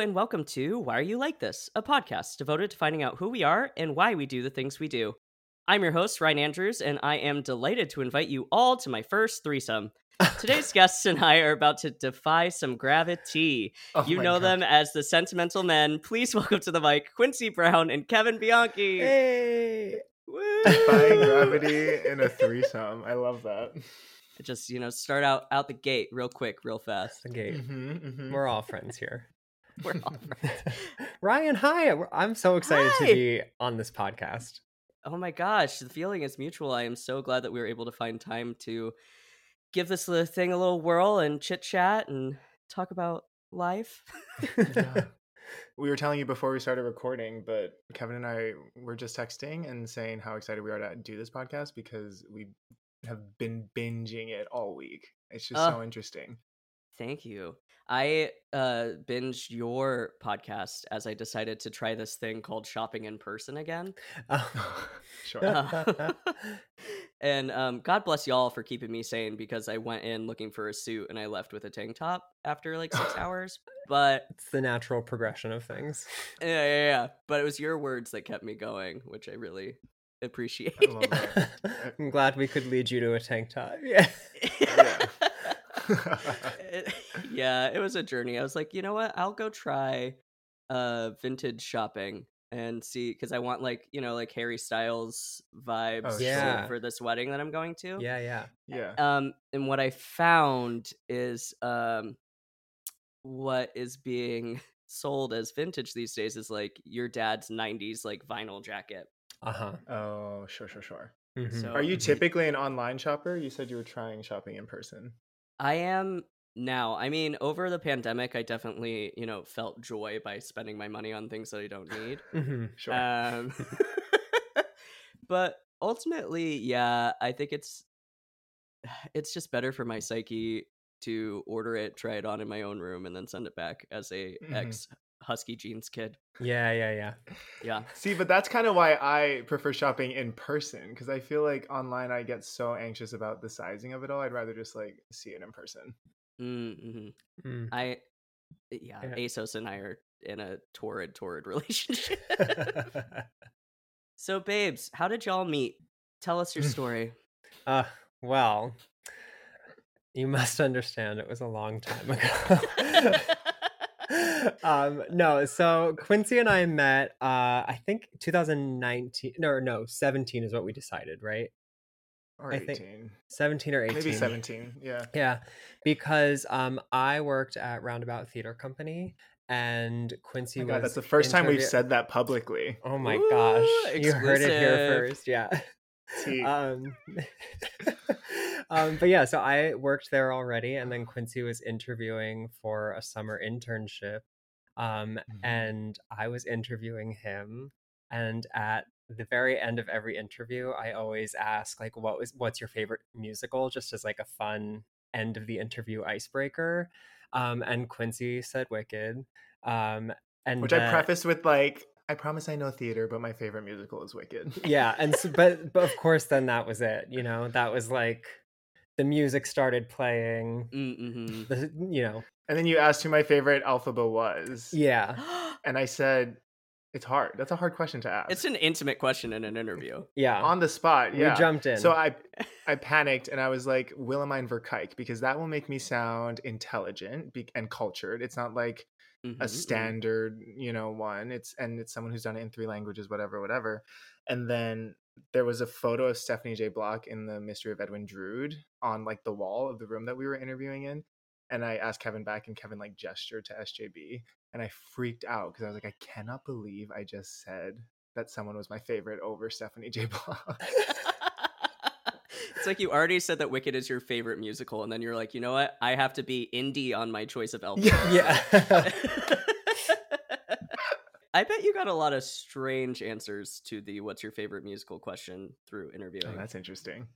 And welcome to Why Are You Like This, a podcast devoted to finding out who we are and why we do the things we do. I'm your host, Ryan Andrews, and I am delighted to invite you all to my first threesome. Today's guests and I are about to defy some gravity. Oh you know God. them as the Sentimental Men. Please welcome to the mic Quincy Brown and Kevin Bianchi. Hey, Woo! defying gravity in a threesome. I love that. Just, you know, start out out the gate real quick, real fast. the gate. hmm hmm We're all friends here. We're all Ryan, hi. I'm so excited Hi. to be on this podcast. Oh my gosh, the feeling is mutual. I am so glad that we were able to find time to give this little thing a little whirl and chit chat and talk about life. Yeah. We were telling you before we started recording, but Kevin and I were just texting and saying how excited we are to do this podcast because we have been binging it all week. It's just Uh, so interesting. Thank you. I uh binged your podcast as I decided to try this thing called shopping in person again. sure. Uh, and um God bless y'all for keeping me sane because I went in looking for a suit and I left with a tank top after like 6 hours. But It's the natural progression of things. yeah, yeah, yeah. But it was your words that kept me going, which I really appreciate. I'm glad we could lead you to a tank top. Yeah. It- yeah, it was a journey. I was like, you know what? I'll go try uh vintage shopping and see because I want like you know like Harry Styles vibes Oh, for- Yeah. for this wedding that I'm going to. Yeah, yeah. yeah. Um, and what I found is um, what is being sold as vintage these days is like your dad's '90s like vinyl jacket. Uh-huh. Oh, sure, sure, sure. Mhm. So Are you typically an online shopper? You said you were trying shopping in person. I am now. I mean, over the pandemic, I definitely you know felt joy by spending my money on things that I don't need. Mhm. Sure. Um, but ultimately, yeah, I think it's it's just better for my psyche to order it, try it on in my own room, and then send it back as a Mhm. ex husky jeans kid. Yeah, yeah, yeah. Yeah, See, but that's kind of why I prefer shopping in person because I feel like online I get so anxious about the sizing of it all. I'd rather just like see it in person. mm-hmm. Mm. I yeah, Yeah. ASOS and I are in a torrid, torrid relationship. so, babes, how did y'all meet? Tell us your story. uh, well, you must understand it was a long time ago. um no so quincy and i met uh i think 2019 no no 17 is what we decided right Or I 18. think 17 or 18 Maybe 17. Yeah. yeah because um i worked at roundabout theater company and quincy Oh God, that's the first time we've said that publicly. oh my Ooh, gosh you heard it here first yeah Tea. um, um, but yeah, so I worked there already, and then Quincy was interviewing for a summer internship, um, Mhm. and I was interviewing him. And at the very end of every interview, I always ask like, "What was what's your favorite musical?" Just as like a fun end of the interview icebreaker. Um, and Quincy said "Wicked," um, and Which I then- preface with like, I promise I know theater, but my favorite musical is Wicked. yeah, and so, but but of course, then that was it. You know, that was like the music started playing. Mm-hmm. The you know, And then you asked who my favorite Elphaba was. yeah, And I said, it's hard. That's a hard question to ask. it's an intimate question in an interview. yeah. on the spot. We jumped in. So I I panicked and I was like Willemijn Verkaik because that will make me sound intelligent be- and cultured. It's not like Mhm, a mhm. standard, you know, one. It's and it's someone who's done it in three languages, whatever, whatever. And then there was a photo of Stephanie J. Block in the Mystery of Edwin Drood on like the wall of the room that we were interviewing in. And I asked Kevin back, and Kevin like gestured to SJB, and I freaked out because I was like, I cannot believe I just said that someone was my favorite over Stephanie J. Block. it's like you already said that Wicked is your favorite musical, and then you're like, you know what? I have to be indie on my choice of Elf. Yeah. yeah. I bet you got a lot of strange answers to the "What's your favorite musical?" question through interviewing. Oh, that's interesting.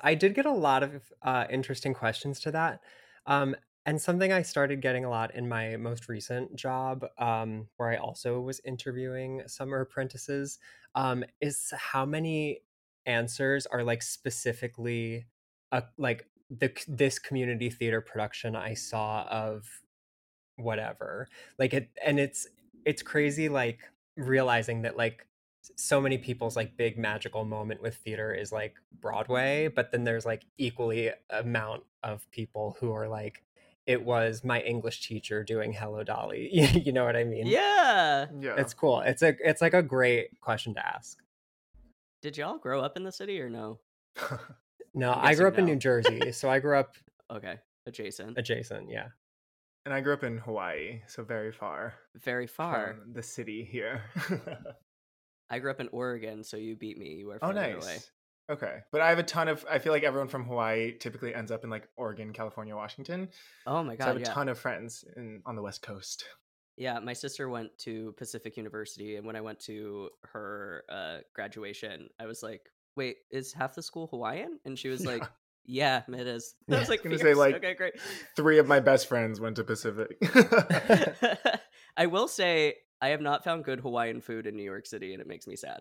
I did get a lot of uh, interesting questions to that. Um, and something I started getting a lot in my most recent job, um, where I also was interviewing summer apprentices, um, is how many answers are like specifically uh, like the this community theater production I saw of whatever. Like it, and it's it's crazy like realizing that like so many people's like big magical moment with theater is like Broadway, but then there's like equally amount of people who are like, it was my English teacher doing Hello Dolly. you know what I mean? yeah. Yeah. It's cool. It's a it's like a great question to ask. Did y'all grow up in the city or no? No, I'm I grew guessing up in. New Jersey, so I grew up Okay, adjacent, adjacent. Yeah. And I grew up in Hawaii, so very far very far. from the city here. I grew up in Oregon, so you beat me. You were oh, nice. away. Okay, but I have a ton of. I feel like everyone from Hawaii typically ends up in like Oregon, California, Washington. Oh my so I have a yeah. ton of friends in on the West Coast. Yeah, my sister went to Pacific University, and when I went to her uh, graduation, I was like, "Wait, is half the school Hawaiian?" And she was like, "Yeah, it is." I was like, I was gonna say, like, "Okay, great." Three of my best friends went to Pacific. I will say I have not found good Hawaiian food in New York City, and it makes me sad.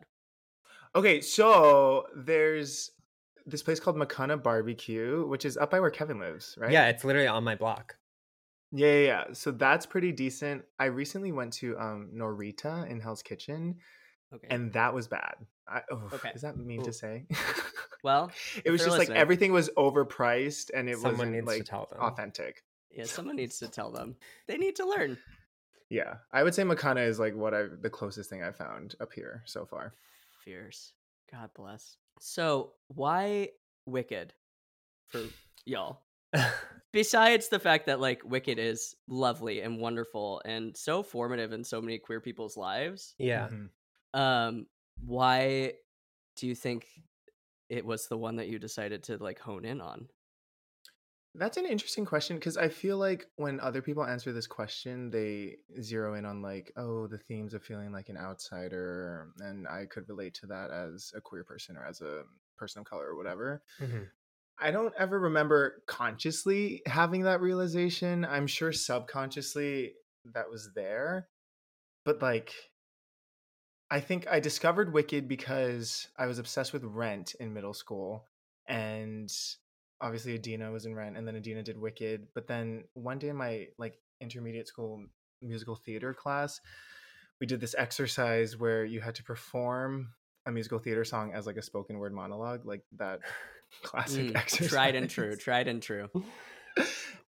okay, so there's this place called Makana Barbecue, which is up by where Kevin lives, right? Yeah, it's literally on my block. Yeah, yeah, yeah. So that's pretty decent. I recently went to um Norita in Hell's Kitchen, Okay, and that was bad. I, oh, Okay. Is that mean Ooh. to say? well, it was they're just like everything was overpriced and it Someone wasn't like to tell them. authentic. yeah, someone needs to tell them. They need to learn. Yeah, I would say Makana is like what I the closest thing I found up here so far. Fierce. God bless. So, why Wicked for y'all? Besides the fact that like Wicked is lovely and wonderful and so formative in so many queer people's lives, yeah. Mhm. um, why do you think it was the one that you decided to like hone in on? That's an interesting question because I feel like when other people answer this question, they zero in on like, oh, the themes of feeling like an outsider, and I could relate to that as a queer person or as a person of color or whatever. Mhm. I don't ever remember consciously having that realization. I'm sure subconsciously that was there. But like I think I discovered Wicked because I was obsessed with Rent in middle school and obviously Idina was in Rent and then Idina did Wicked, but then one day in my like intermediate school musical theater class, we did this exercise where you had to perform a musical theater song as like a spoken word monologue, like that classic Mm, exercise. tried and true, tried and true.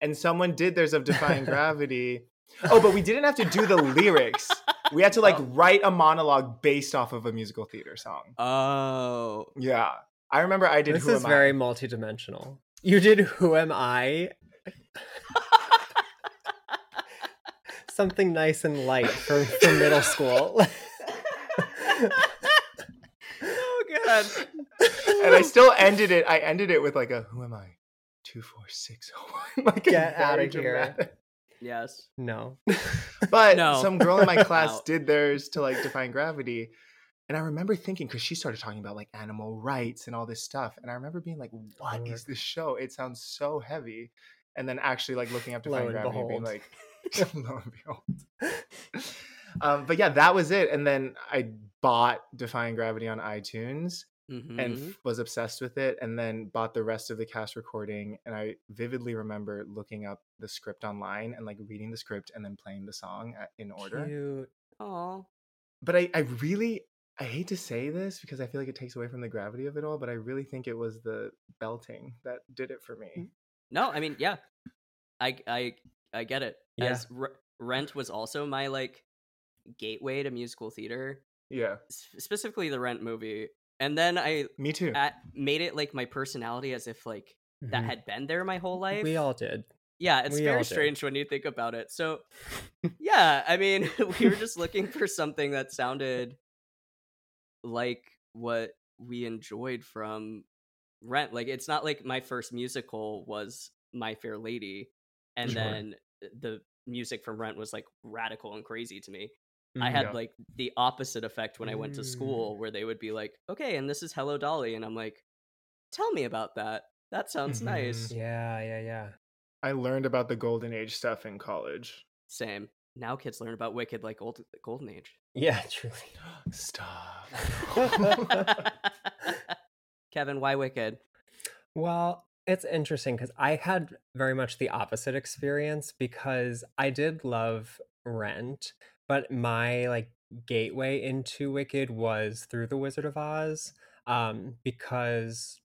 and someone did theirs of Defying Gravity. Oh, but we didn't have to do the lyrics. We had to like Oh. write a monologue based off of a musical theater song. Oh, Yeah. I remember I did This Who is Am very I? multidimensional. You did Who Am I? Something nice and light for, for middle school. oh god. and I still ended it. I ended it with like a Who am I? Two four six oh one. Like a Get outta very here. Dramatic- Yes. no. But No. some girl in my class Out. did theirs to like Defying Gravity. And I remember thinking, because she started talking about like animal rights and all this stuff. And I remember being like, "What is Lord. this show? It sounds so heavy. And then actually like looking up Lo define and gravity and being behold. like, lo and behold. um, but yeah, that was it. And then I bought Defying Gravity on iTunes Mm-hmm, and Mhm. f- was obsessed with it and then bought the rest of the cast recording and i vividly remember looking up the script online and like reading the script and then playing the song uh, in order Cute. Aw. but I, I really i hate to say this because i feel like it takes away from the gravity of it all but i really think it was the belting that did it for hmm. me No, I mean, yeah, I I I get it. Yeah. As R- Rent was also my like gateway to musical theater, yeah s- specifically the Rent movie, and then I me too at, made it like my personality as if like that Mhm. had been there my whole life. We all did. yeah, it's we very strange when you think about it. So, yeah, I mean, we were just looking for something that sounded like what we enjoyed from Rent. Like, it's not like my first musical was My Fair Lady, and Sure. then the music from Rent was like radical and crazy to me. I Mhm. had Yeah. like the opposite effect when I went to Mm. school, where they would be like, "Okay, and this is Hello Dolly," and I'm like, "Tell me about that. That sounds nice." Yeah, yeah, yeah. i learned about the golden age stuff in college Same. Now kids learn about Wicked like old Golden Age. Yeah, truly. stop Kevin, why Wicked? Well, it's interesting because I had very much the opposite experience because I did love Rent, but my like gateway into Wicked was through The Wizard of Oz, um, because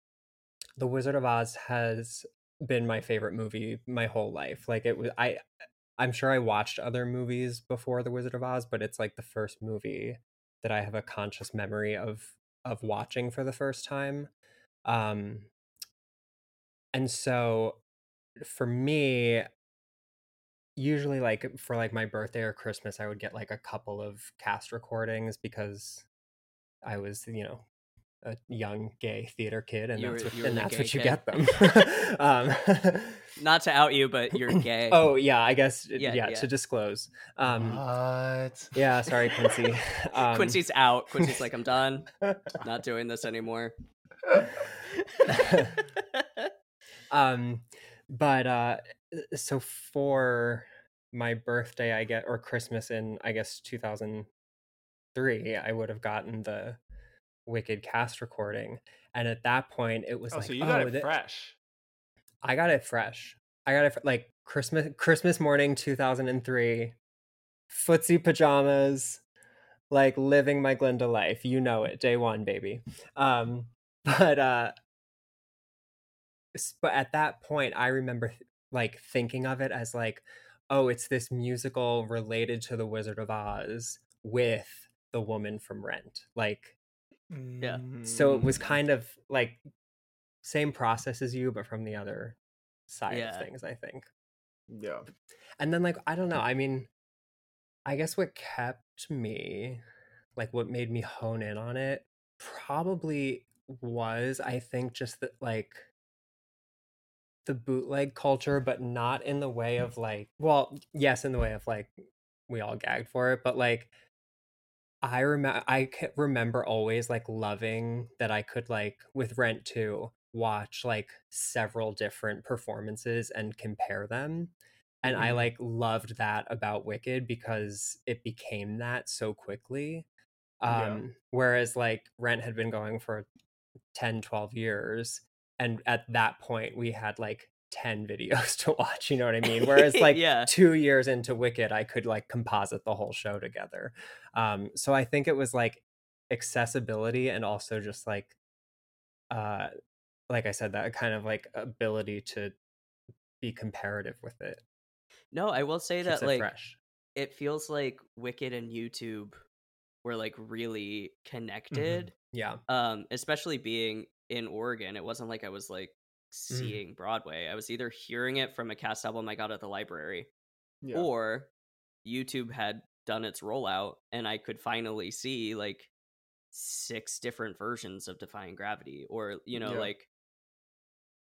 The Wizard of Oz has been my favorite movie my whole life. Like it was, I, I'm sure I watched other movies before The Wizard of Oz, but it's like the first movie that I have a conscious memory of of watching for the first time. Um, and so for me usually like for like my birthday or christmas i would get like a couple of cast recordings because i was you know a young gay theater kid and You that's what, you and that's what you kid. get them um Not to out you, but you're gay. oh yeah i guess yeah, Yeah, yeah. to disclose um what yeah sorry quincy um, Quincy's out. Quincy's like, I'm done. Not doing this anymore. um but uh so for my birthday i get or christmas in i guess 2003 i would have gotten the wicked cast recording and at that point it was oh like so you got oh, it thi- fresh. I got it fresh. I got it fr- like christmas christmas morning 2003 footsie pajamas like living my glinda life. You know it day one baby. Um but uh but at that point i remember th- like thinking of it as like oh it's this musical related to the wizard of oz with the woman from rent like Yeah. so it was Mm. kind of like same process as you but from the other side Yeah. of things i think yeah and then like i don't know i mean i guess what kept me like what made me hone in on it probably was i think just that like the bootleg culture but not in the way of like well yes in the way of like we all gagged for it but like i remember i remember always like loving that i could like with rent 2 watch like several different performances and compare them and i Mhm. like loved that about wicked because it became that so quickly Yeah. um whereas like rent had been going for 10 12 years and at that point we had like 10 videos to watch you know what i mean? Whereas like Yeah. two years into wicked i could like composite the whole show together. Um so i think it was like accessibility and also just like uh like i said that kind of like ability to be comparative with it. No, I will say keeps that like fresh. it feels like Wicked and YouTube were like really connected. yeah. Um, especially being in Oregon. It wasn't like I was like Mm. seeing Broadway. I was either hearing it from a cast album I got at the library yeah or YouTube had done its rollout and I could finally see like six different versions of Defying Gravity or you know Yeah. like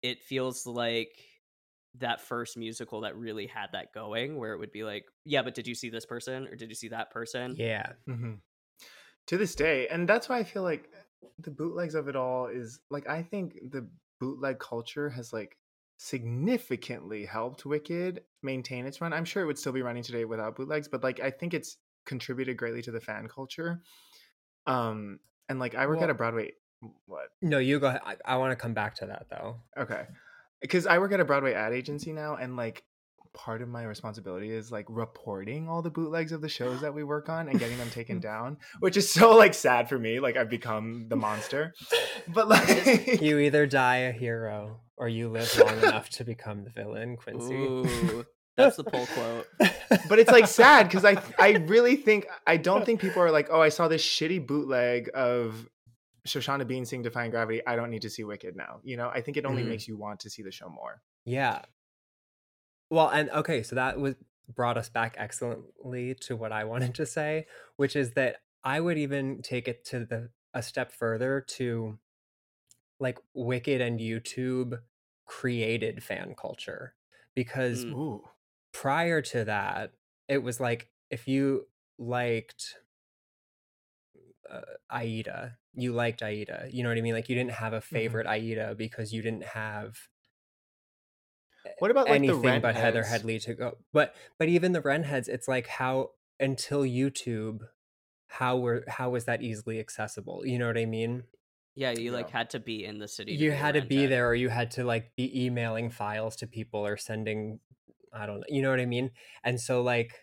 it feels like that first musical that really had that going where it would be like yeah but did you see this person or did you see that person yeah hmm To this day, and that's why I feel like the bootlegs of it all is like I think the bootleg culture has like significantly helped Wicked maintain its run. I'm sure it would still be running today without bootlegs, but like I think it's contributed greatly to the fan culture. Um, and like I work Well- at a Broadway. What? No, you go ahead. I, I want to come back to that though. Okay. Because I work at a Broadway ad agency now, and like part of my responsibility is like reporting all the bootlegs of the shows that we work on and getting them taken down, which is so like sad for me. Like I've become the monster. But like You either die a hero or you live long enough to become the villain, Quincy. Ooh, that's the pull quote. but it's like sad because I I really think I don't think people are like, oh, I saw this shitty bootleg of Shoshana Bean sing Defying Gravity. I don't need to see Wicked now. You know, I think it only Mhm. makes you want to see the show more. Yeah. Well, and okay, so that was brought us back excellently to what I wanted to say, which is that I would even take it to the a step further to like Wicked and YouTube created fan culture because Mm. Ooh. prior to that, it was like if you liked uh, Aida, you liked Aida. You know what I mean? Like you didn't have a favorite Aida because you didn't have What about like anything but Heather heads? Headley to go. But but even the Rentheads, it's like how until YouTube, how were how was that easily accessible? You know what I mean? Yeah, you like had to be in the city. You had to be redhead. there, or you had to like be emailing files to people or sending. I don't know. You know what I mean? And so like.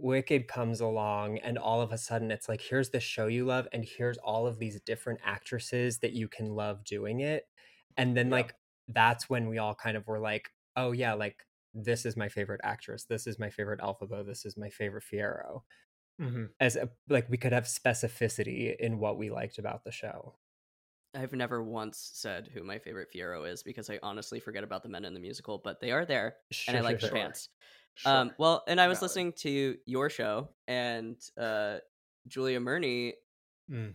Wicked comes along, and all of a sudden, it's like, here's the show you love, and here's all of these different actresses that you can love doing it. And then, Yeah. like, that's when we all kind of were like, oh, yeah, like, this is my favorite actress. This is my favorite Elphaba. This is my favorite Fiyero. Mhm. As a, like, we could have specificity in what we liked about the show. I've never once said who my favorite Fiyero is because I honestly forget about the men in the musical, but they are there, and I like sure, the sure. pants. Um, well, and I was Valid. listening to your show, and uh, Julia Murney Mm.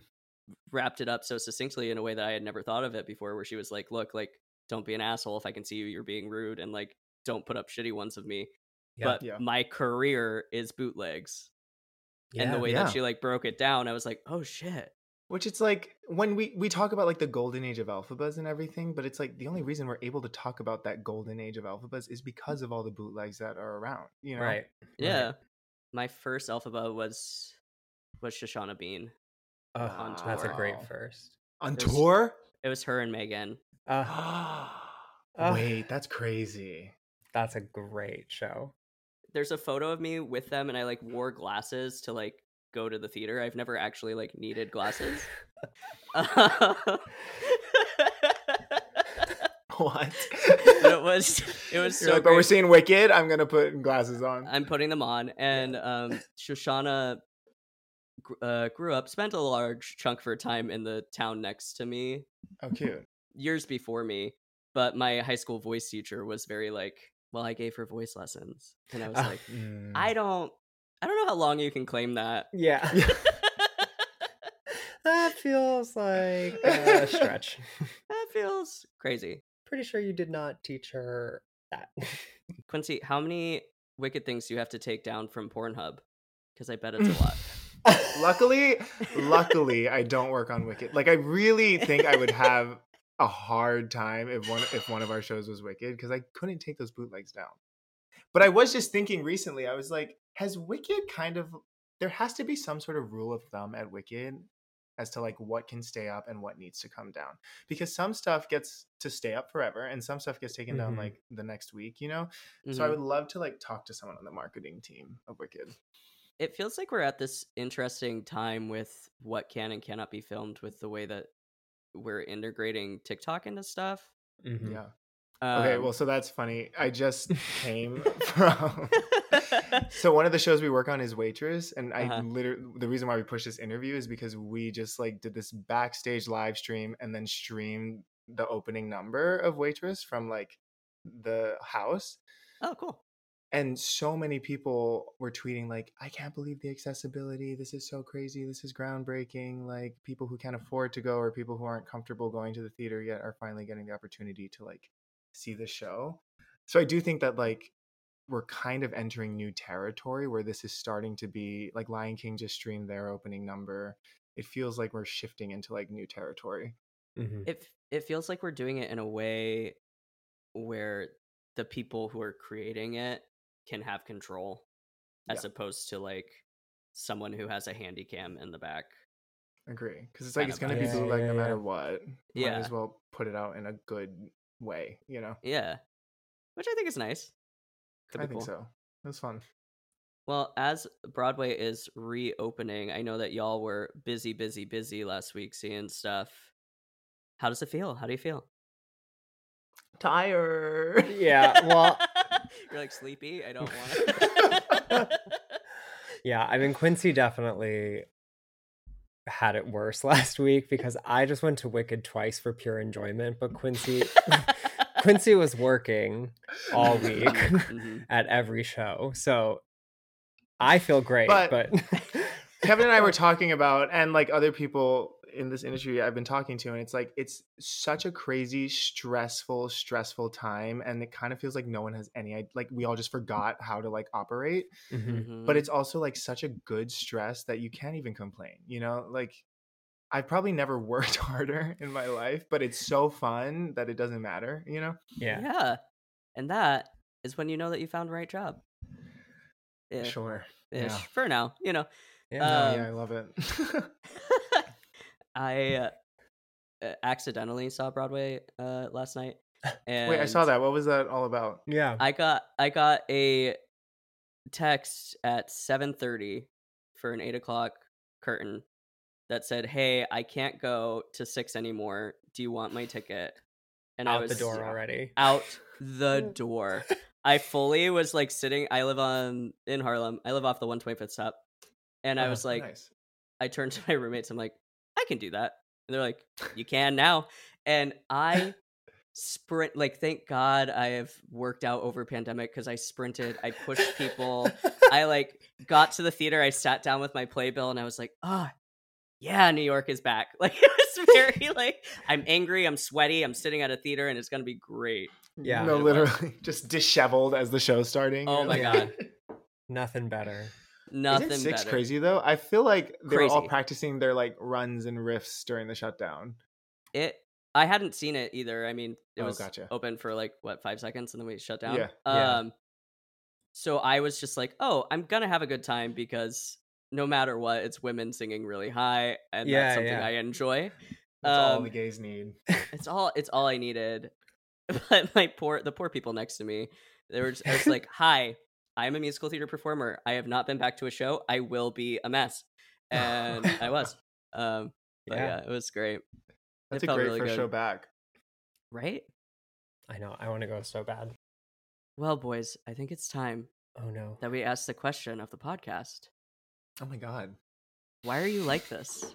wrapped it up so succinctly in a way that I had never thought of it before, where she was like, "Look, like, don't be an asshole if I can see you, you're being rude, and like, don't put up shitty ones of me." Yeah. But Yeah. my career is bootlegs, and the way Yeah. that she like broke it down, I was like, "Oh shit." Which it's like when we we talk about like the golden age of Elphabas and everything, but it's like the only reason we're able to talk about that golden age of Elphabas is because of all the bootlegs that are around. You know, Right. Yeah. My first Elphaba was was Shoshana Bean. Oh, on that's a great first. on It was- tour. It was her and Megan. Uh, Oh. Wait, that's crazy. that's a great show. There's a photo of me with them and I like wore glasses to like go to the theater. I've never actually like needed glasses. What? but it was it was You're so like, but we're seeing Wicked. I'm gonna put glasses on. I'm putting them on, and um, Shoshana gr- uh, grew up, spent a large chunk of her time in the town next to me, Oh, cute. years before me. But my high school voice teacher was very like, "Well, I gave her voice lessons," and I was Ah. like, Mm. "I don't, I don't know how long you can claim that." Yeah. that feels like a stretch. that feels crazy. Pretty sure you did not teach her that. Quincy, how many wicked things do you have to take down from Pornhub? Because I bet it's a lot. Luckily, luckily, I don't work on Wicked. Like, I really think I would have a hard time if one if one of our shows was Wicked because I couldn't take those bootlegs down. But I was just thinking recently. I was like, has Wicked kind of? There has to be some sort of rule of thumb at Wicked as to like what can stay up and what needs to come down because some stuff gets to stay up forever and some stuff gets taken down Mhm. like the next week you know so i Mhm. would love to like talk to someone on the marketing team of wicked it feels like we're at this interesting time with what can and cannot be filmed with the way that we're integrating TikTok into stuff. Mhm. yeah Okay, Um, well, so that's funny. I just came from. so one of the shows we work on is Waitress, and I Uh-huh. literally the reason why we pushed this interview is because we just like did this backstage live stream and then streamed the opening number of Waitress from like the house. oh, cool. And so many people were tweeting like, "I can't believe the accessibility. This is so crazy. This is groundbreaking. Like people who can't afford to go or people who aren't comfortable going to the theater yet are finally getting the opportunity to like see the show." So I do think that like we're kind of entering new territory where this is starting to be like Lion King just streamed their opening number. It feels like we're shifting into like new territory. Mhm. It it feels like we're doing it in a way where the people who are creating it can have control as Yeah. opposed to like someone who has a handy cam in the back. Agree, because it's like it's gonna be vibes. bootleg Yeah, no yeah, matter yeah. what. Yeah. Might as well put it out in a good way. You know. Yeah, which I think is nice. Could I think cool. so. It was fun. Well, as Broadway is reopening, I know that y'all were busy, busy, busy last week seeing stuff. How does it feel? How do you feel? Tired. Yeah, well, You're like sleepy. I don't want to. yeah, I mean Quincy definitely had it worse last week because I just went to Wicked twice for pure enjoyment, but Quincy Quincy was working all week Mhm. at every show. So I feel great, But- but, Kevin and I were talking about, and like other people in this industry I've been talking to, and it's like it's such a crazy, stressful, stressful time, and it kind of feels like no one has any id- like we all just forgot how to like operate. Mhm. Mhm. But it's also like such a good stress that you can't even complain. You know, like I've probably never worked harder in my life, but it's so fun that it doesn't matter. You know? yeah. yeah, and that is when you know that you found the right job. Ish, Sure. ish, Yeah. for now, you know. Yeah. No, Um, yeah, I love it. I uh, uh, accidentally saw Broadway uh, last night. And Wait, I saw that. What was that all about? yeah. I got I got a text at seven thirty for an eight o'clock curtain that said, "Hey, I can't go to six anymore. Do you want my ticket?" And I out was the door already. out the door. I fully was like sitting. I live on in Harlem. I live off the one twenty fifth stop, and I Oh, was like, nice. I turned to my roommates. I'm like, I can do that. And they're like, you can now. And I sprint, like, thank God I have worked out over pandemic because I sprinted, I pushed people. I like got to the theater. I sat down with my playbill and I was like, ah, yeah, New York is back. Like, it was very like, I'm angry, I'm sweaty, I'm sitting at a theater and it's going to be great. Yeah. no, literally just disheveled as the show's starting. Oh my God. Nothing better. Nothing Isn't six better. crazy though? I feel like they were all practicing their like runs and riffs during the shutdown. It, I hadn't seen it either. I mean, it Oh, was gotcha. open for like what five seconds, and then we shut down. Yeah, yeah. Um, so I was just like, oh, I'm gonna have a good time because no matter what, it's women singing really high, and Yeah, that's something yeah. I enjoy. That's all Um, the gays need. It's all it's all I needed. But my poor the poor people next to me, they were just, I was like, hi, I'm a musical theater performer. I have not been back to a show. I will be a mess, and I was. Um, but Yeah. yeah, it was great. That's it a felt great really first good. show back. Right? I know. I want to go so bad. Well, boys, I think it's time Oh no. that we ask the question of the podcast. Oh my god. Why are you like this?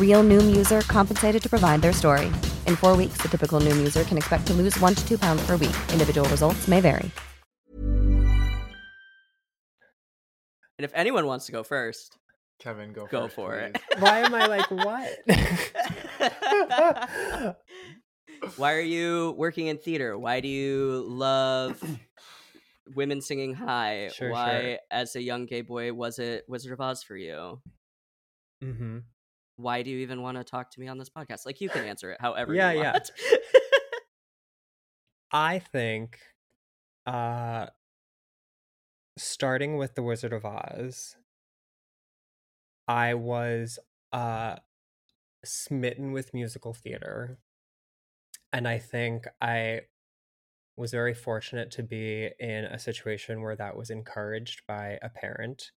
Real Noom user compensated to provide their story. In four weeks, the typical Noom user can expect to lose one to two pounds per week. Individual results may vary. And if anyone wants to go first, Kevin, go go first, for it. Why am I like what? Why are you working in theater? Why do you love women singing high? Sure, Why, sure. as a young gay boy, was it Wizard of Oz for you? hmm Why do you even want to talk to me on this podcast? Like, you can answer it however Yeah, you yeah. want. I think uh starting with The Wizard of Oz, I was uh smitten with musical theater. And I think I was very fortunate to be in a situation where that was encouraged by a parent.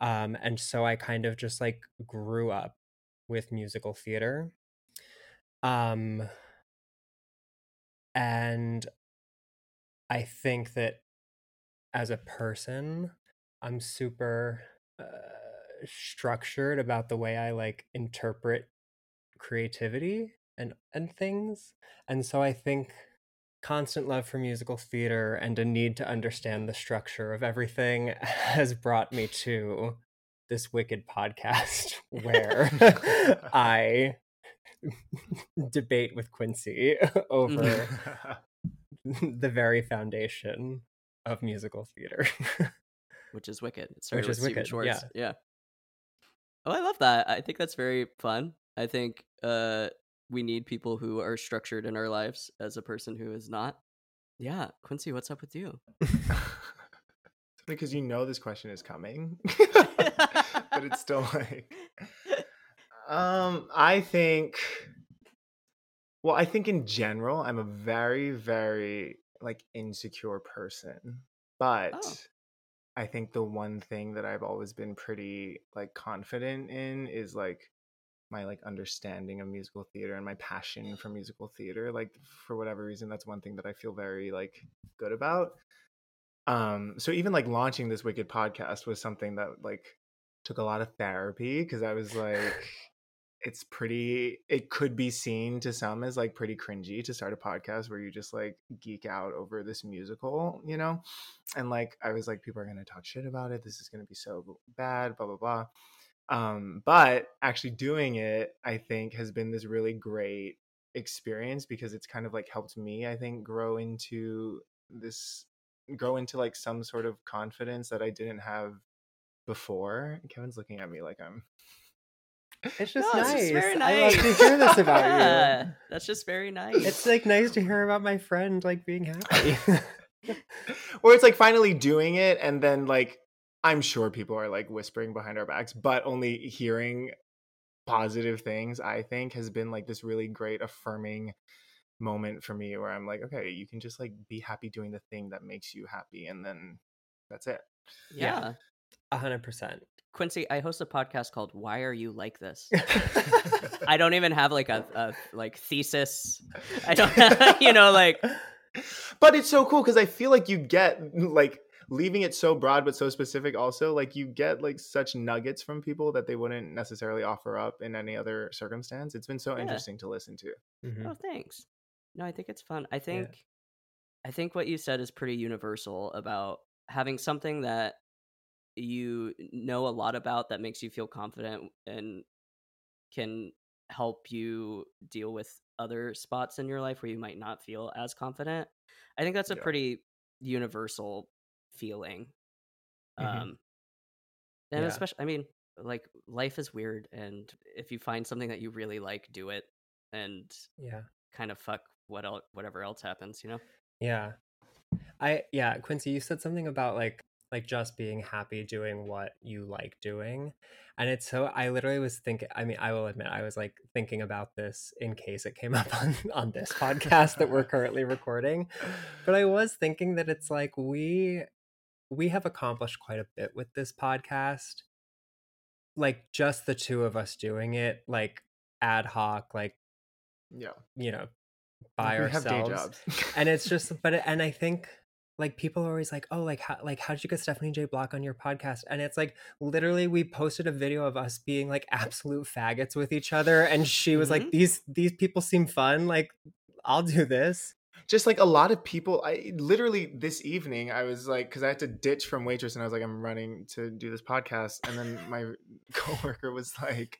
Um and so I kind of just like grew up with musical theater. Um and I think that as a person, I'm super uh, structured about the way I like interpret creativity and and things. And so I think constant love for musical theater and a need to understand the structure of everything has brought me to this wicked podcast where I debate with Quincy over the very foundation of musical theater. Which is wicked. It started Which is wicked, Schwartz. yeah. yeah. Oh, I love that. I think that's very fun. I think uh, we need people who are structured in our lives as a person who is not. Yeah, Quincy, what's up with you? Because you know this question is coming, but it's still like, um, I think. Well, I think in general, I'm a very, very like insecure person, but Oh. I think the one thing that I've always been pretty like confident in is like my like understanding of musical theater and my passion for musical theater. Like for whatever reason, that's one thing that I feel very like good about. Um, so even like launching this Wicked podcast was something that like took a lot of therapy because I was like, it's pretty it could be seen to some as like pretty cringy to start a podcast where you just like geek out over this musical you know? And like i was like people are gonna talk shit about it. This is gonna be so bad blah blah blah. Um but actually doing it i think has been this really great experience because it's kind of like helped me i think grow into this grow into like some sort of confidence that i didn't have before kevin's looking at me like i'm It's just No, nice. it's just very I love nice. to hear this about Yeah, you. That's just very nice. It's like nice to hear about my friend like being happy. or it's like finally doing it and then like i'm sure people are like whispering behind our backs but only hearing positive things i think has been like this really great affirming moment for me where i'm like okay you can just like be happy doing the thing that makes you happy and then that's it yeah. A hundred percent. Quincy, I host a podcast called Why Are You Like This? I don't even have like a, a like thesis. I don't you know like but it's so cool because i feel like you get like leaving it so broad but so specific also like you get like such nuggets from people that they wouldn't necessarily offer up in any other circumstance it's been so Yeah. interesting to listen to Mhm. Oh, thanks. No, I think it's fun. I think I think what you said is pretty universal about having something that you know a lot about that makes you feel confident and can help you deal with other spots in your life where you might not feel as confident. I think that's a Yeah. pretty universal feeling. Mhm. Um and Yeah. especially I mean, like life is weird and if you find something that you really like, do it and Yeah. kind of fuck what else whatever else happens, you know? Yeah. I yeah, Quincy, you said something about like like just being happy doing what you like doing. And it's so I literally was thinking I mean, I will admit I was like thinking about this in case it came up on on this podcast that we're currently recording. But I was thinking that it's like we we have accomplished quite a bit with this podcast. Like just the two of us doing it like ad hoc like yeah you know by day ourselves. jobs. and it's just but and I think like people are always like, "Oh, like how like how did you get Stephanie J Block on your podcast?" And it's like literally we posted a video of us being like absolute faggots with each other and she was Mm-hmm. like, "These these people seem fun. Like I'll do this." just like a lot of people i literally this evening i was like because i had to ditch from waitress and i was like i'm running to do this podcast and then my coworker was like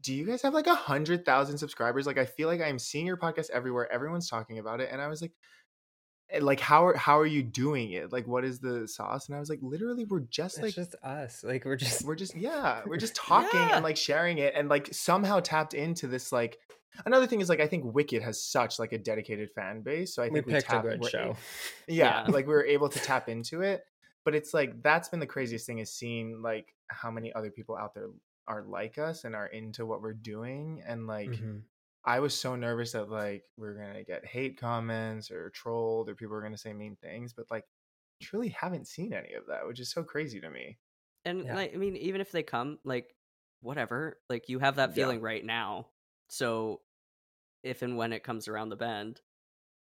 do you guys have like a hundred thousand subscribers like i feel like i'm seeing your podcast everywhere everyone's talking about it and i was like eh, like how are how are you doing it like what is the sauce and i was like literally we're just It's like just us. Like we're just we're just yeah we're just talking Yeah. and like sharing it and like somehow tapped into this like another thing is like i think wicked has such like a dedicated fan base so i think we, picked a tap, good a- show. yeah, Yeah. like we were able to tap into it but it's like that's been the craziest thing is seeing like how many other people out there are like us and are into what we're doing and like Mhm. i was so nervous that like we are gonna get hate comments or trolled or people are gonna say mean things but like truly haven't seen any of that which is so crazy to me And Yeah. like, I mean, even if they come, like, whatever, like you have that Yeah. feeling right now. So, if and when it comes around the bend,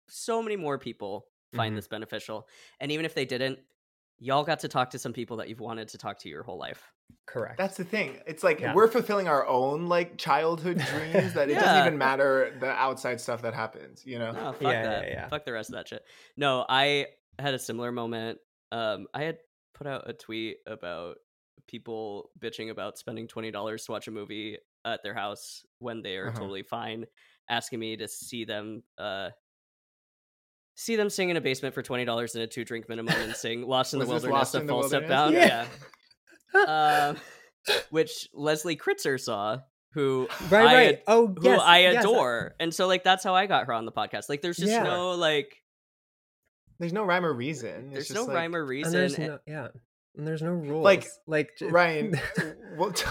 so many more people find Mhm. this beneficial. And even if they didn't, y'all got to talk to some people that you've wanted to talk to your whole life. Correct. That's the thing. It's like Yeah. we're fulfilling our own like childhood dreams that it Yeah. doesn't even matter the outside stuff that happens, you know? No, fuck Yeah, that. yeah, yeah. Fuck the rest of that shit. No, I had a similar moment. Um, I had put out a tweet about people bitching about spending twenty dollars to watch a movie at their house when they are Uh-huh. totally fine, asking me to see them uh see them sing in a basement for twenty dollars and a two drink minimum and sing Lost in the Wilderness Lost a in the full step down. Yeah. Yeah. um, which Leslie Kritzer saw, who Right, I right. ad- Oh, who yes, I yes, I- adore, and so like that's how I got her on the podcast. Like, there's just Yeah. no like, There's no rhyme or reason. there's It's no like, rhyme or and reason. there's and- no yeah. And there's no rules. Like, like Ryan, we'll t-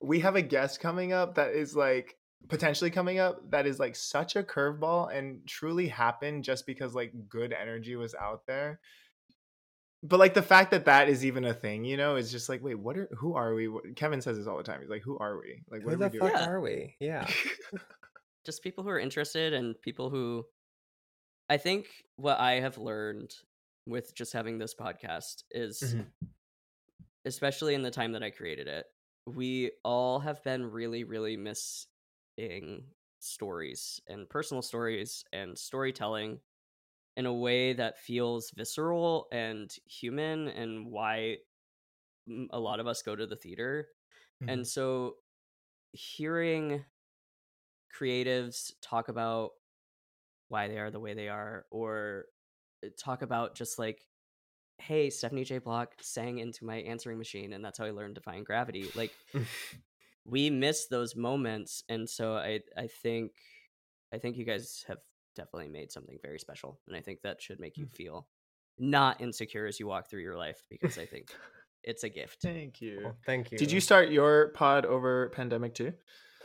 we have a guest coming up that is like potentially coming up that is like such a curveball and truly happened just because like good energy was out there. But like the fact that that is even a thing, you know, is just like, wait, what are who are we? Kevin says this all the time. He's like, who are we? Like, what who are the we fuck doing? Yeah. are we? Yeah. just people who are interested and people who I think what I have learned with just having this podcast is Mhm. especially in the time that I created it, we all have been really, really missing stories and personal stories and storytelling in a way that feels visceral and human and why a lot of us go to the theater. And so hearing creatives talk about why they are the way they are or uh, talk about just like hey stephanie j block sang into my answering machine and that's how i learned defying gravity like we miss those moments and so i i think i think you guys have definitely made something very special and i think that should make you mm. feel not insecure as you walk through your life because i think it's a gift Thank you. Well, thank you. Did you start your pod over pandemic too?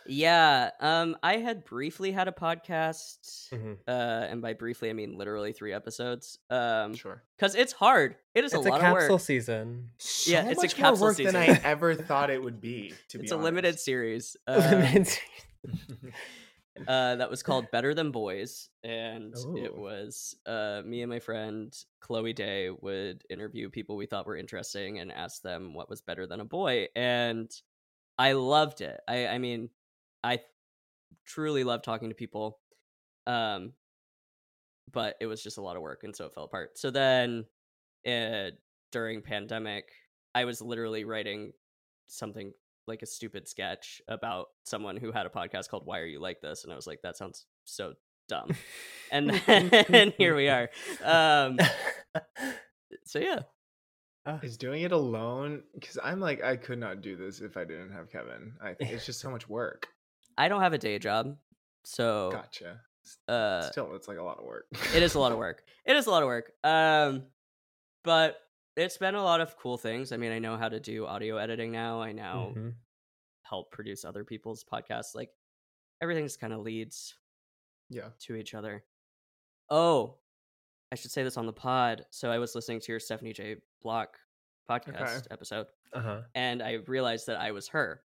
Yeah, um, I had briefly had a podcast, Mhm. uh, and by briefly I mean literally three episodes. Um, Sure. because it's hard. It is It's a a lot capsule of work. season. So Yeah, it's a capsule work than I season. ever thought it would be. To It's be a limited honest. series. Uh, Limited series. uh, that was called Better Than Boys, and it was uh, me and my friend Chloe Day would interview people we thought were interesting and ask them what was better than a boy, and I loved it. I, I mean, I truly love talking to people, um, but it was just a lot of work, and so it fell apart. So then, uh, during pandemic, I was literally writing something like a stupid sketch about someone who had a podcast called Why Are You Like This? And I was like, that sounds so dumb. and then here we are. Um, so yeah. Is doing it alone because I'm like I could not do this if I didn't have Kevin. I think it's just so much work. I don't have a day job. So Gotcha. uh Still, it's like a lot of work. it is a lot of work. It is a lot of work. Um but it's been a lot of cool things. I mean, I know how to do audio editing now. I now Mhm. help produce other people's podcasts. Like everything's kind of leads Yeah. to each other. Oh, I should say this on the pod. So I was listening to your Stephanie J. Block podcast Okay. episode, Uh-huh. and I realized that I was her.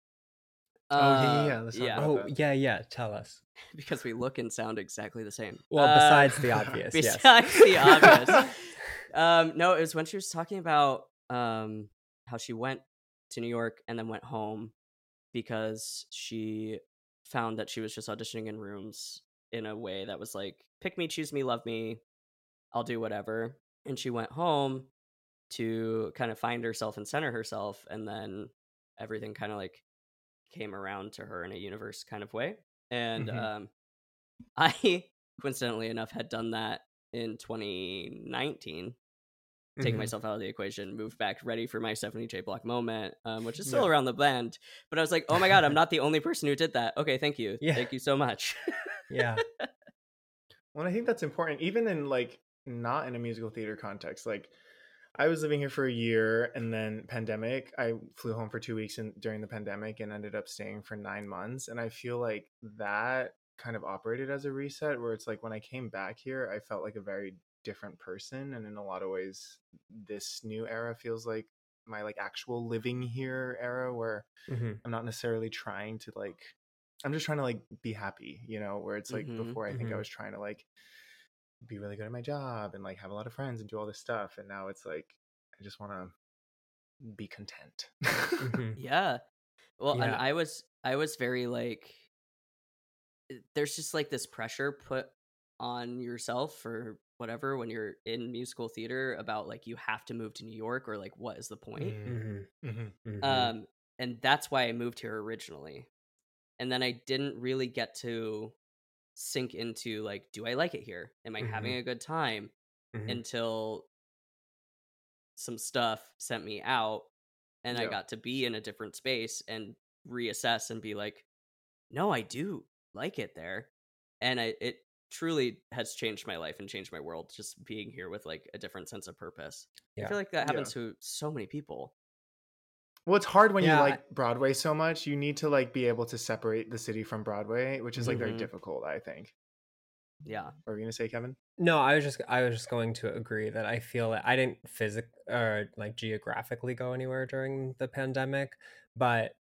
Oh, yeah, yeah, Uh, yeah, let's yeah. Oh, that. yeah, yeah. Tell us. because we look and sound exactly the same. Well, Uh, besides the obvious, yes. besides the obvious. um, no, it was when she was talking about um how she went to New York and then went home because she found that she was just auditioning in rooms in a way that was like pick me, choose me, love me, I'll do whatever. And she went home to kind of find herself and center herself, and then everything kind of like came around to her in a universe kind of way. And Mhm. um, I, coincidentally enough, had done that in 2019, taking Mhm. myself out of the equation, moved back ready for my Stephanie J. Block moment, um, which is still Yeah. around the bend. But I was like, oh my God, I'm not the only person who did that. Okay, thank you. Yeah. Thank you so much. Yeah. Well, I think that's important, even in like not in a musical theater context. Like, I was living here for a year, and then pandemic. I flew home for two weeks in, during the pandemic, and ended up staying for nine months. And I feel like that kind of operated as a reset, where it's like when I came back here, I felt like a very different person, and in a lot of ways, this new era feels like my like actual living here era, where hmm I'm not necessarily trying to like I'm just trying to like be happy, you know, where it's like Mhm, before I think I mhm. was trying to like be really good at my job and like have a lot of friends and do all this stuff and now it's like I just want to be content. hmm Yeah. Well, and I was I was very like there's just like this pressure put on yourself or whatever when you're in musical theater about like you have to move to New York or like what is the point? hmm Mhm. hmm Um and that's why I moved here originally. And then I didn't really get to sink into like do I like it here? Am I having Mhm. a good time Mhm. until some stuff sent me out and I got to be in a different space and reassess and be like, no, I do like it there. And I, it truly has changed my life and changed my world just being here with like a different sense of purpose. I feel like that happens Yeah. to so many people. Well, it's hard when Yeah, you like Broadway so much. You need to like be able to separate the city from Broadway, which is like very Mhm. difficult, I think. Yeah. What were you going to say, Kevin? No, I was just I was just going to agree that I feel that I didn't physic or like geographically go anywhere during the pandemic, but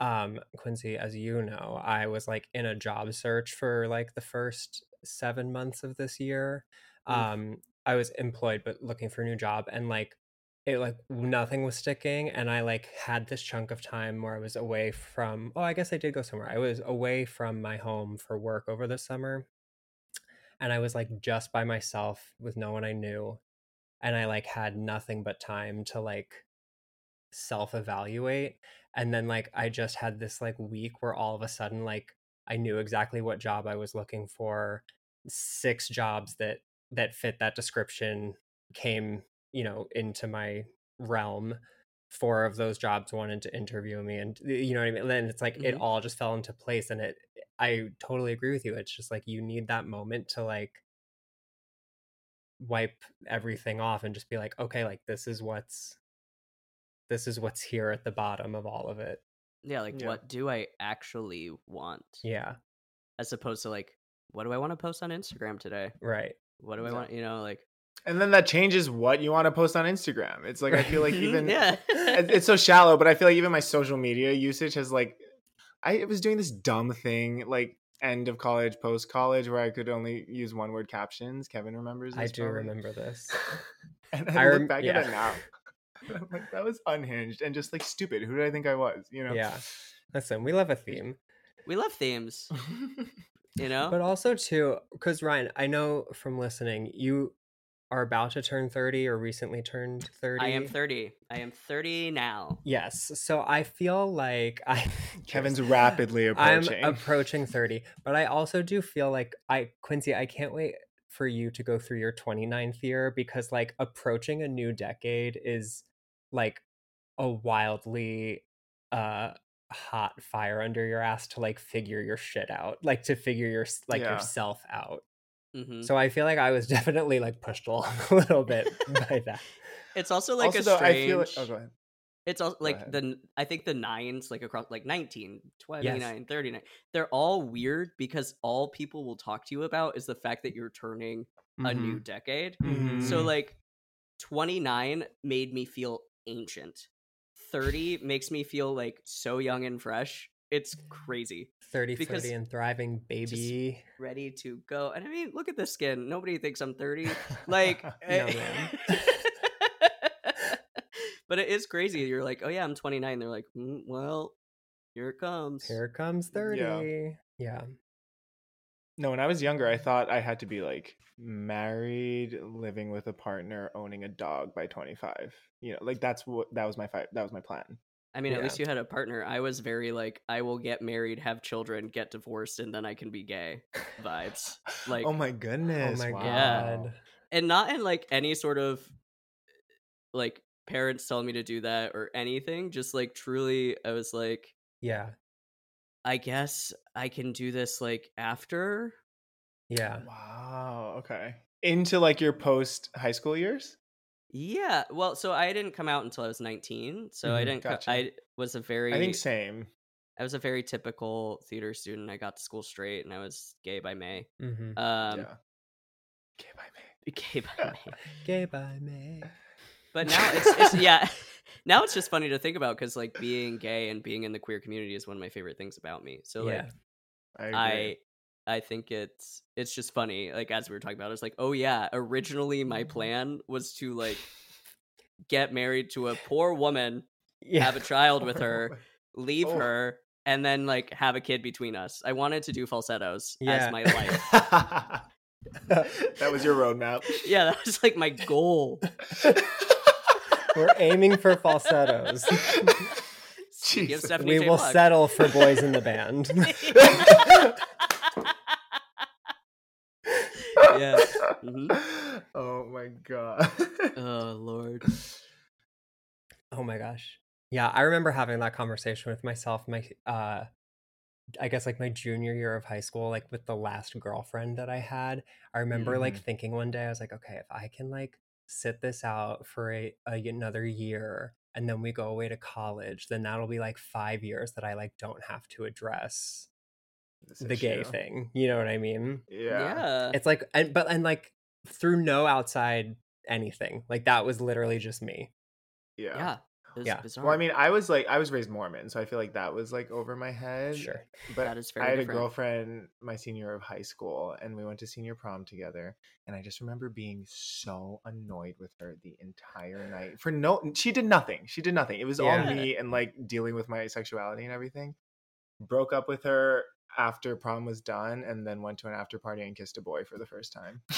um Quincy, as you know, I was like in a job search for like the first 7 months of this year. Oof. Um I was employed but looking for a new job and like it like nothing was sticking and I like had this chunk of time where I was away from oh I guess I did go somewhere. I was away from my home for work over the summer and I was like just by myself with no one I knew and I like had nothing but time to like self evaluate and then like I just had this like week where all of a sudden like I knew exactly what job I was looking for six jobs that that fit that description came you know into my realm four of those jobs wanted to interview me and you know what i mean then it's like it Mhm. all just fell into place and it i totally agree with you it's just like you need that moment to like wipe everything off and just be like okay like this is what's this is what's here at the bottom of all of it Yeah. Like, Yeah. what do I actually want? yeah As opposed to like, what do I want to post on Instagram today? right What do I want? You know, like, And then that changes what you want to post on Instagram. It's like I feel like even yeah. it's so shallow, but I feel like even my social media usage has like I was doing this dumb thing like end of college, post college, where I could only use one word captions. Kevin remembers. i This do probably. remember this and I I, look back yeah. at it now. I'm like, that was unhinged and just like stupid. Who did I think I was? You know? yeah listen we love a theme we love themes, you know? But also too, because Ryan, I know from listening, you are about to turn 30 or recently turned 30. I am 30. I am 30 now. Yes. So I feel like I Kevin's rapidly approaching. I'm approaching 30. But I also do feel like I Quincy, I can't wait for you to go through your 29th year because like approaching a new decade is like a wildly uh hot fire under your ass to like figure your shit out like to figure your like Yeah. yourself out hmm so i feel like i was definitely like pushed along a little bit by that It's also like also, a though, strange. I feel like. Oh, go ahead. It's also like the I think the nines like across like 19, 29, 39. They're all weird because all people will talk to you about is the fact that you're turning a new Mhm. decade. Mhm. So like 29 made me feel ancient. 30 makes me feel like so young and fresh It's crazy. 30, Because 30 and thriving, baby. Ready to go. And I mean, look at the skin. Nobody thinks I'm 30. Like, No, eh, but it is crazy. You're like, oh yeah, I'm 29. They're like, "Mm, well, here it comes. Here comes 30. Yeah. No, when I was younger, I thought I had to be like married, living with a partner, owning a dog by 25. You know, like that's what that was my fi- that was my plan. I mean, at least you had a partner. I was very like, I will get married, have children, get divorced, and then I can be gay vibes. Like, oh my oh goodness. Oh my wow. God. and not in like any sort of like parents telling me to do that or anything. Just like truly, I was like, Yeah. I guess I can do this like after. Yeah. Wow. Okay. Into like your post high school years? Yeah. Well, so I didn't come out until I was 19. So I Mhm, didn't, gotcha. I was a very, I think same. I was a very typical theater student. I got to school straight and I was gay by May. Mm-hmm. Um, yeah. Okay, bye, man. gay by May. Gay by me. But now it's, it's yeah. Now it's just funny to think about because like being gay and being in the queer community is one of my favorite things about me. So like yeah. I. I I think it's it's just funny. Like as we were talking about, it's like, oh yeah, originally my mm-hmm. plan was to like get married to a poor woman, Yeah. have a child with her, leave Oh. her, and then like have a kid between us. I wanted to do falsettos Yeah. as my life. that was your roadmap. yeah, that was like my goal. We're aiming for falsettos. We J. will settle for boys in the band. Mhm. Oh my god. oh lord. Oh my gosh. Yeah, I remember having that conversation with myself my uh I guess like my junior year of high school like with the last girlfriend that I had. I remember like Mhm. thinking one day I was like, okay, if I can like sit this out for a, a another year and then we go away to college, then that'll be like 5 years that I like don't have to address This the gay thing. You know what I mean? Yeah. Yeah. It's like and but and like through no outside anything. Like that was literally just me. Yeah. Yeah. It was Yeah. bizarre. Well, I mean, I was like, I was raised Mormon, so I feel like that was like over my head. Sure. But That is I had different. a girlfriend my senior year of high school, and we went to senior prom together. And I just remember being so annoyed with her the entire night for no. She did nothing. She did nothing. It was all me and like dealing with my sexuality and everything. Broke up with her after prom was done, and then went to an after party and kissed a boy for the first time.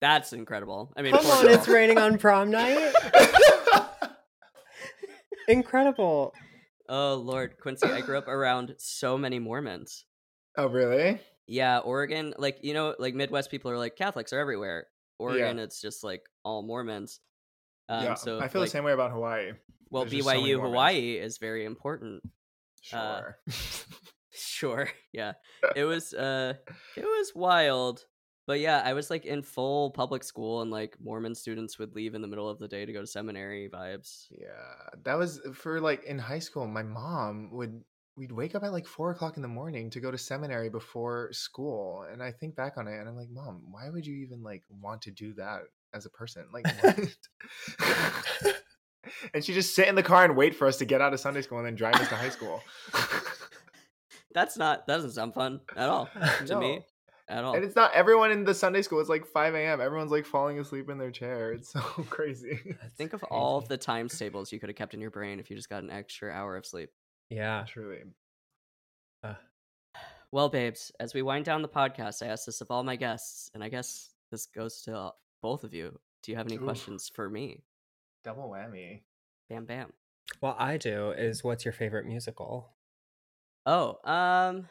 That's incredible. I mean, Come on, girl. it's raining on prom night. Incredible. Oh Lord, Quincy, I grew up around so many Mormons. oh, really? Yeah, Oregon, like you know, like Midwest people are like Catholics are everywhere. Oregon, it's just like all Mormons. Um, yeah. so I feel like, the same way about Hawaii. Well, There's just so BYU Hawaii is very important. Uh, Sure. Sure, yeah, it was uh, it was wild. But yeah, I was like in full public school, and like Mormon students would leave in the middle of the day to go to seminary vibes. Yeah, that was for like in high school. My mom would we'd wake up at like four o'clock in the morning to go to seminary before school, and I think back on it, and I'm like, Mom, why would you even like want to do that as a person? Like? and she just sit in the car and wait for us to get out of Sunday school and then drive us to high school. That's not that doesn't sound fun at all to me at all. And it's not everyone in the Sunday school. It's like 5 a.m. Everyone's like falling asleep in their chair. It's so crazy. Think of all of the times tables you could have kept in your brain if you just got an extra hour of sleep. Yeah. Truly. Well, babes, as we wind down the podcast, I asked this of all my guests, and I guess this goes to both of you. Do you have any Oof. questions for me? Double whammy. Bam, bam. What I do is what's your favorite musical? Oh, um,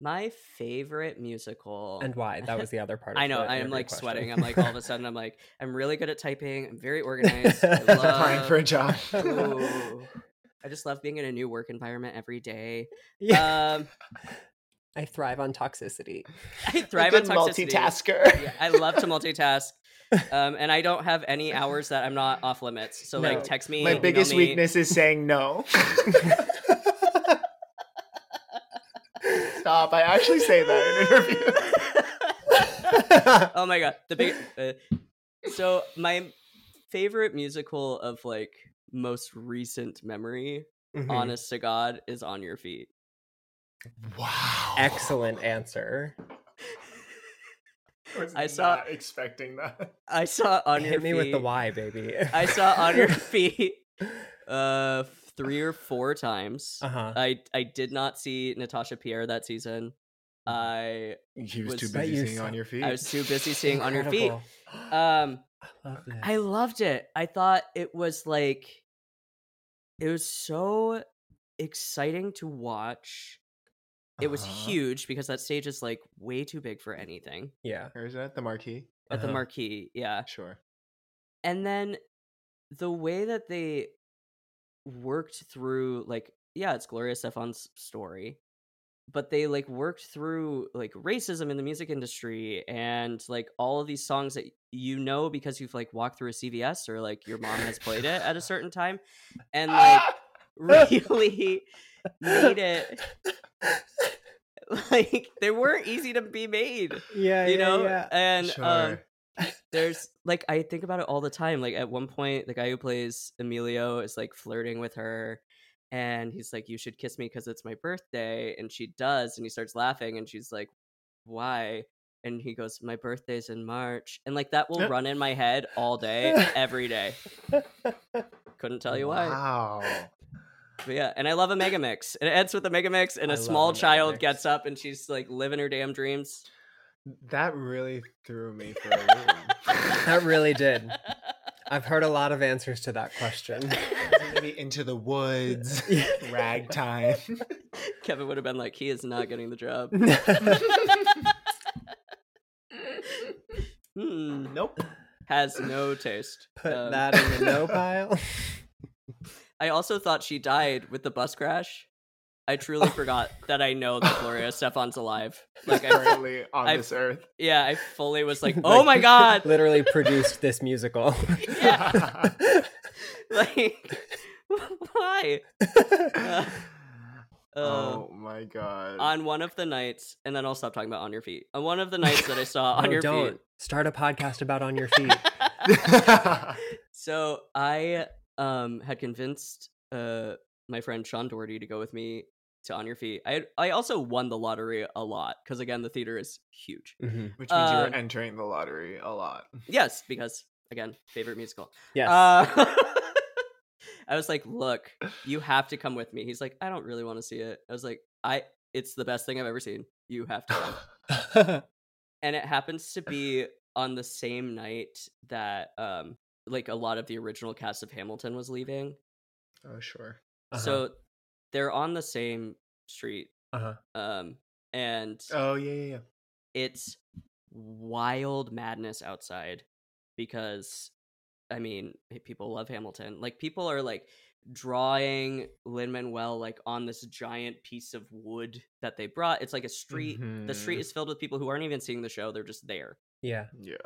my favorite musical And why? That was the other part of I know. the I am like question. sweating. I'm like all of a sudden. I'm like I'm really good at typing. I'm very organized. I Applying for a job. Ooh. I just love being in a new work environment every day. Yeah. Um, I thrive on toxicity. I thrive on good toxicity. multitasker. Yeah, I love to multitask. Um, and I don't have any hours that I'm not off limits. So No. like text me. My biggest me. weakness is saying no. Stop. I actually say that in interviews. oh my god, the big. Uh, so my favorite musical of like most recent memory Mhm. honest to God, is on your feet. Wow. Excellent answer. was I saw- not expecting that. I saw on your Hit me with the why, baby. I saw on your feet uh three or four times. Uh-huh. I I did not see Natasha Pierre that season. I He was, Was- too busy seeing saw- on your feet. I was too busy seeing on your feet. Um I love this. I loved it. I thought it was like it was so exciting to watch. It was Uh-huh. huge because that stage is like way too big for anything yeah. Or is that the marquee? at the Uh-huh. marquee. Yeah. Sure. and then the way that they worked through like yeah it's gloria estefan's story but they like worked through like racism in the music industry and like all of these songs that you know because you've like walked through a cvs or like your mom has played it at a certain time and like really made it like they weren't easy to be made Yeah, you yeah, know yeah. and um there's like I think about it all the time. Like at one point, the guy who plays Emilio is like flirting with her, and he's like, "You should kiss me because it's my birthday," and she does, and he starts laughing, and she's like, "Why?" And he goes, "My birthday's in March," and like that will run in my head all day, every day. Couldn't tell you why. Wow. But yeah, and I love a mega mix. It ends with a mega mix, and I a small a child gets up, and she's like living her damn dreams. That really threw me for a loop. That really did. I've heard a lot of answers to that question. Maybe into the woods, Yeah. ragtime. Kevin would have been like, he is not getting the job. Hmm, nope. has no taste. Put Um, that in the no pile. I also thought she died with the bus crash. I truly forgot that I know that Gloria Estefan's alive. Like, I, Currently on I- this earth. yeah, I fully was like, oh my god, Literally produced this musical. Yeah. like, why? Uh, uh, oh my god. on one of the nights, and then I'll stop talking about on your feet. On one of the nights that I saw on no, your don't. feet, Start a podcast about on your feet. so I um had convinced uh my friend Sean Doherty to go with me to On Your Feet. I I also won the lottery a lot because again the theater is huge. Mhm. Which means you um, were entering the lottery a lot. Yes, because again favorite musical. Yes. Uh, I was like, look, you have to come with me. He's like, I don't really want to see it. I was like, I it's the best thing I've ever seen. You have to and it happens to be on the same night that um like a lot of the original cast of Hamilton was leaving. Oh sure. Uh-huh. So they're on the same street. uh-huh. Um and Oh yeah, yeah, yeah. it's wild madness outside because I mean, people love Hamilton. Like people are like drawing Lin Manuel like on this giant piece of wood that they brought. It's like a street. The street Mhm. is filled with people who aren't even seeing the show. They're just there. Yeah. Yeah.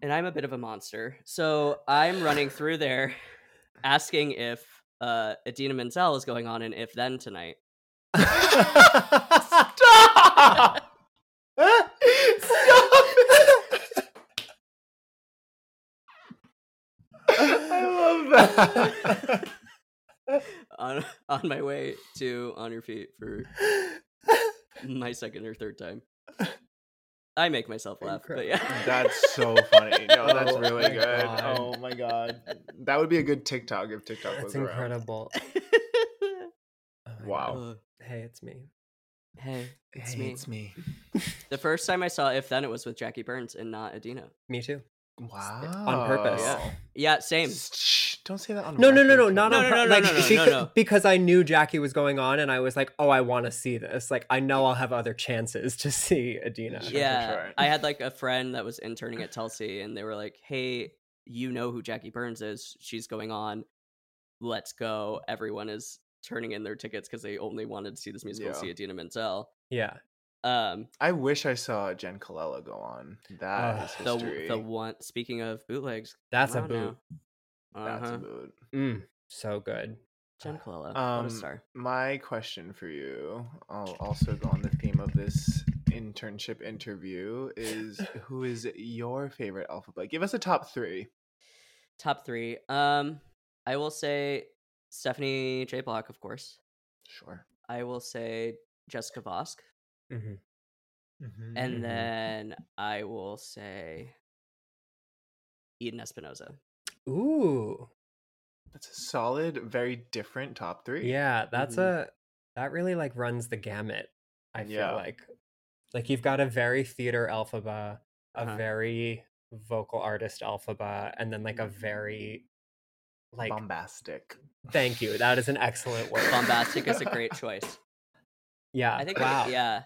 And I'm a bit of a monster. So I'm running through there asking if uh Idina Menzel is going on an if then tonight. Stop! Stop! I love that. on on my way to on your feet for my second or third time. I make myself laugh, but yeah. That's so funny. No, that's Oh really good. God. Oh my god. That would be a good TikTok if TikTok That's was around. incredible. Oh Wow. God. Uh, Hey, it's me. hey, it's Hey, me. It's me. The first time I saw If Then, it was with Jackie Burns and not Idina. Me too. Wow. On purpose. Yeah. Yeah, same. Shh, don't say that on No, no, no, record, no, not No, on no, pur- no, no, like, no, no, because, no, no. because I knew Jackie was going on, and I was like, "Oh, I want to see this. Like, I know I'll have other chances to see Idina." Sure, yeah, sure. I had like a friend that was interning at Telsey, and they were like, "Hey, you know who Jackie Burns is? She's going on. Let's go!" Everyone is turning in their tickets because they only wanted to see this musical, Yeah. see Idina Menzel. Yeah. Um, I wish I saw Jenn Colella go on. That Ugh. is the history. the one. Speaking of bootlegs, That's a come on now. Boot. That's Uh-huh. a boot. Mm, so good. Jenn Colella, what Um, a star. My question for you, I'll also go on the theme of this internship interview, is who is your favorite Elphaba? Give us a top three. Top three. Um, I will say Stephanie J. Block, of course. Sure. I will say Jessica Vosk. hmm Mhm. And Mhm. then I will say Eden Espinoza. Ooh, That's a solid, very different top three. yeah, that's Mhm. a that really like runs the gamut. I feel Yeah. like, like you've got a very theater Elphaba, a Uh-huh. very vocal artist Elphaba, and then like a very like Bombastic. thank you. That is an excellent word. Bombastic is a great choice. Yeah. I think, wow. yeah,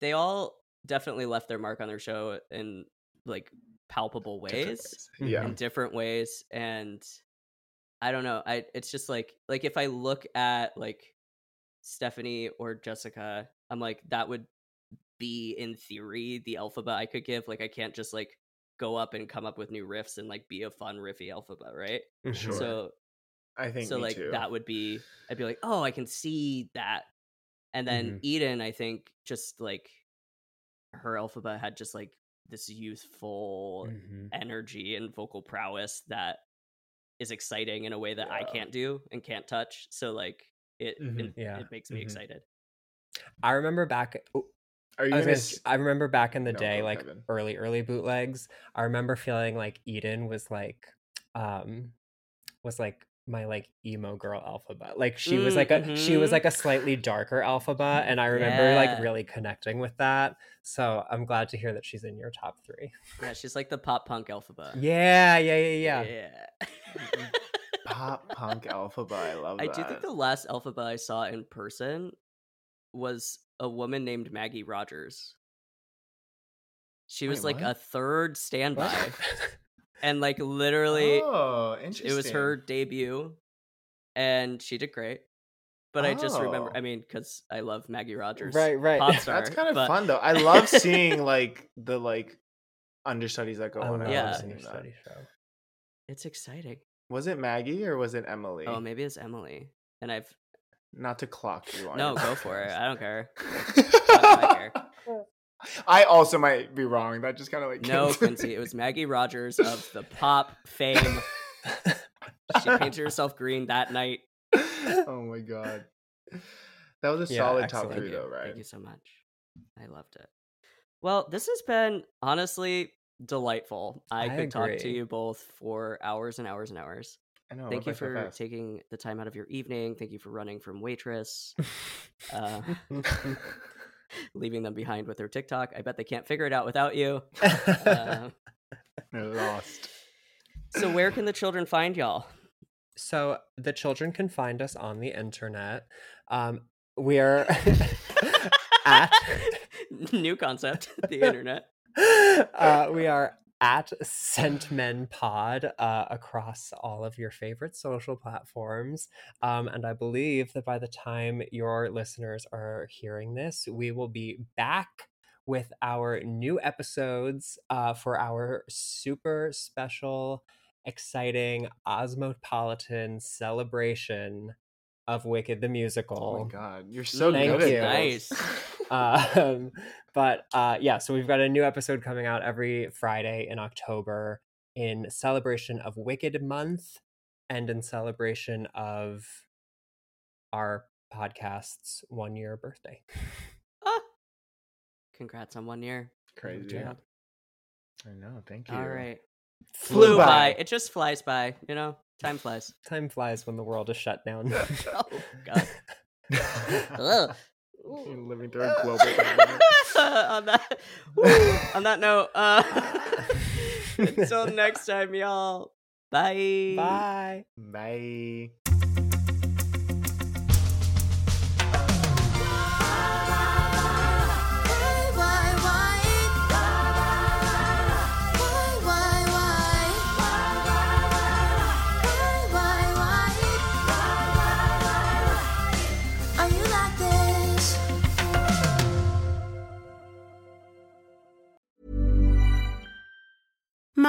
they all definitely left their mark on their show in like palpable Different ways. Yeah. in different ways, and I don't know. I it's just like like if I look at like Stephanie or Jessica, I'm like that would be in theory the Elphaba I could give. Like I can't just like go up and come up with new riffs and like be a fun riffy Elphaba, right? Mhm. Sure. So I think so like too. that would be I'd be like, oh, I can see that. And then Mhm. Eden, I think, just like her Elphaba had just like this youthful Mhm. energy and vocal prowess that is exciting in a way that I can't do and can't touch. So like it Mhm. it, Yeah. it makes me Mhm. excited. I remember back. oh, Are you I, gonna gonna s- s- I remember back in the No, day, go, like Kevin. early, early bootlegs. I remember feeling like Eden was like, um, was like my like emo girl Elphaba. Like she was Mm, like a she was mhm. like a slightly darker Elphaba, and I remember like really connecting with that. So I'm glad to hear that she's in your top three. Yeah, she's like the pop punk Elphaba. Yeah, yeah, yeah, yeah. Yeah. pop punk Elphaba? I love I that. do think the last Elphaba I saw in person was a woman named Maggie Rogers. She was Wait, like what? a third standby, What? and like literally, Oh, interesting. it was her debut, and she did great. But I just remember, Oh. I mean, because I love Maggie Rogers, Right, right. pop star, That's kind of but- fun though. I love seeing like the like understudies that go I on. love Yeah. love the seeing that. understudy show. It's exciting. Was it Maggie or was it oh, Emily? Oh, maybe it's Emily, and I've Not to clock you on no, go for it. I don't care. podcast. I care. I also might be wrong. That just kind of like No, Quincy, it was Maggie Rogers of the pop fame. she painted herself green that night. oh my god, that was a Yeah, solid excellent. top three though, right? Thank you so much. I loved it. Well, this has been honestly delightful. I, I could talk to you both for hours and hours and hours. I know. Thank you went by so for taking the time out of your evening. Thank you for running from waitress, uh, leaving them behind with their TikTok. I bet they can't figure it out without you. Uh, They're lost. so, where can the children find y'all? So the children can find us on the internet. Um, we are at New concept, the internet. uh, we are at Sentmen Pod uh, across all of your favorite social platforms. Um, and I believe that by the time your listeners are hearing this, we will be back with our new episodes uh, for our super special, exciting Ozmopolitan celebration of Wicked the Musical. Oh my god, you're so Thank good you. Nice. this. um, but uh, yeah, so we've got a new episode coming out every Friday in October in celebration of Wicked Month and in celebration of our podcast's one year birthday. Ah. Congrats on one year. Crazy. job. I know. Thank you. All right. Flew Flew by. by. It just flies by, you know? Time flies. Time flies when the world is shut down. oh, God. Ugh. You're living through a global on that woo, on that note, uh, until next time, y'all. Bye. Bye. Bye.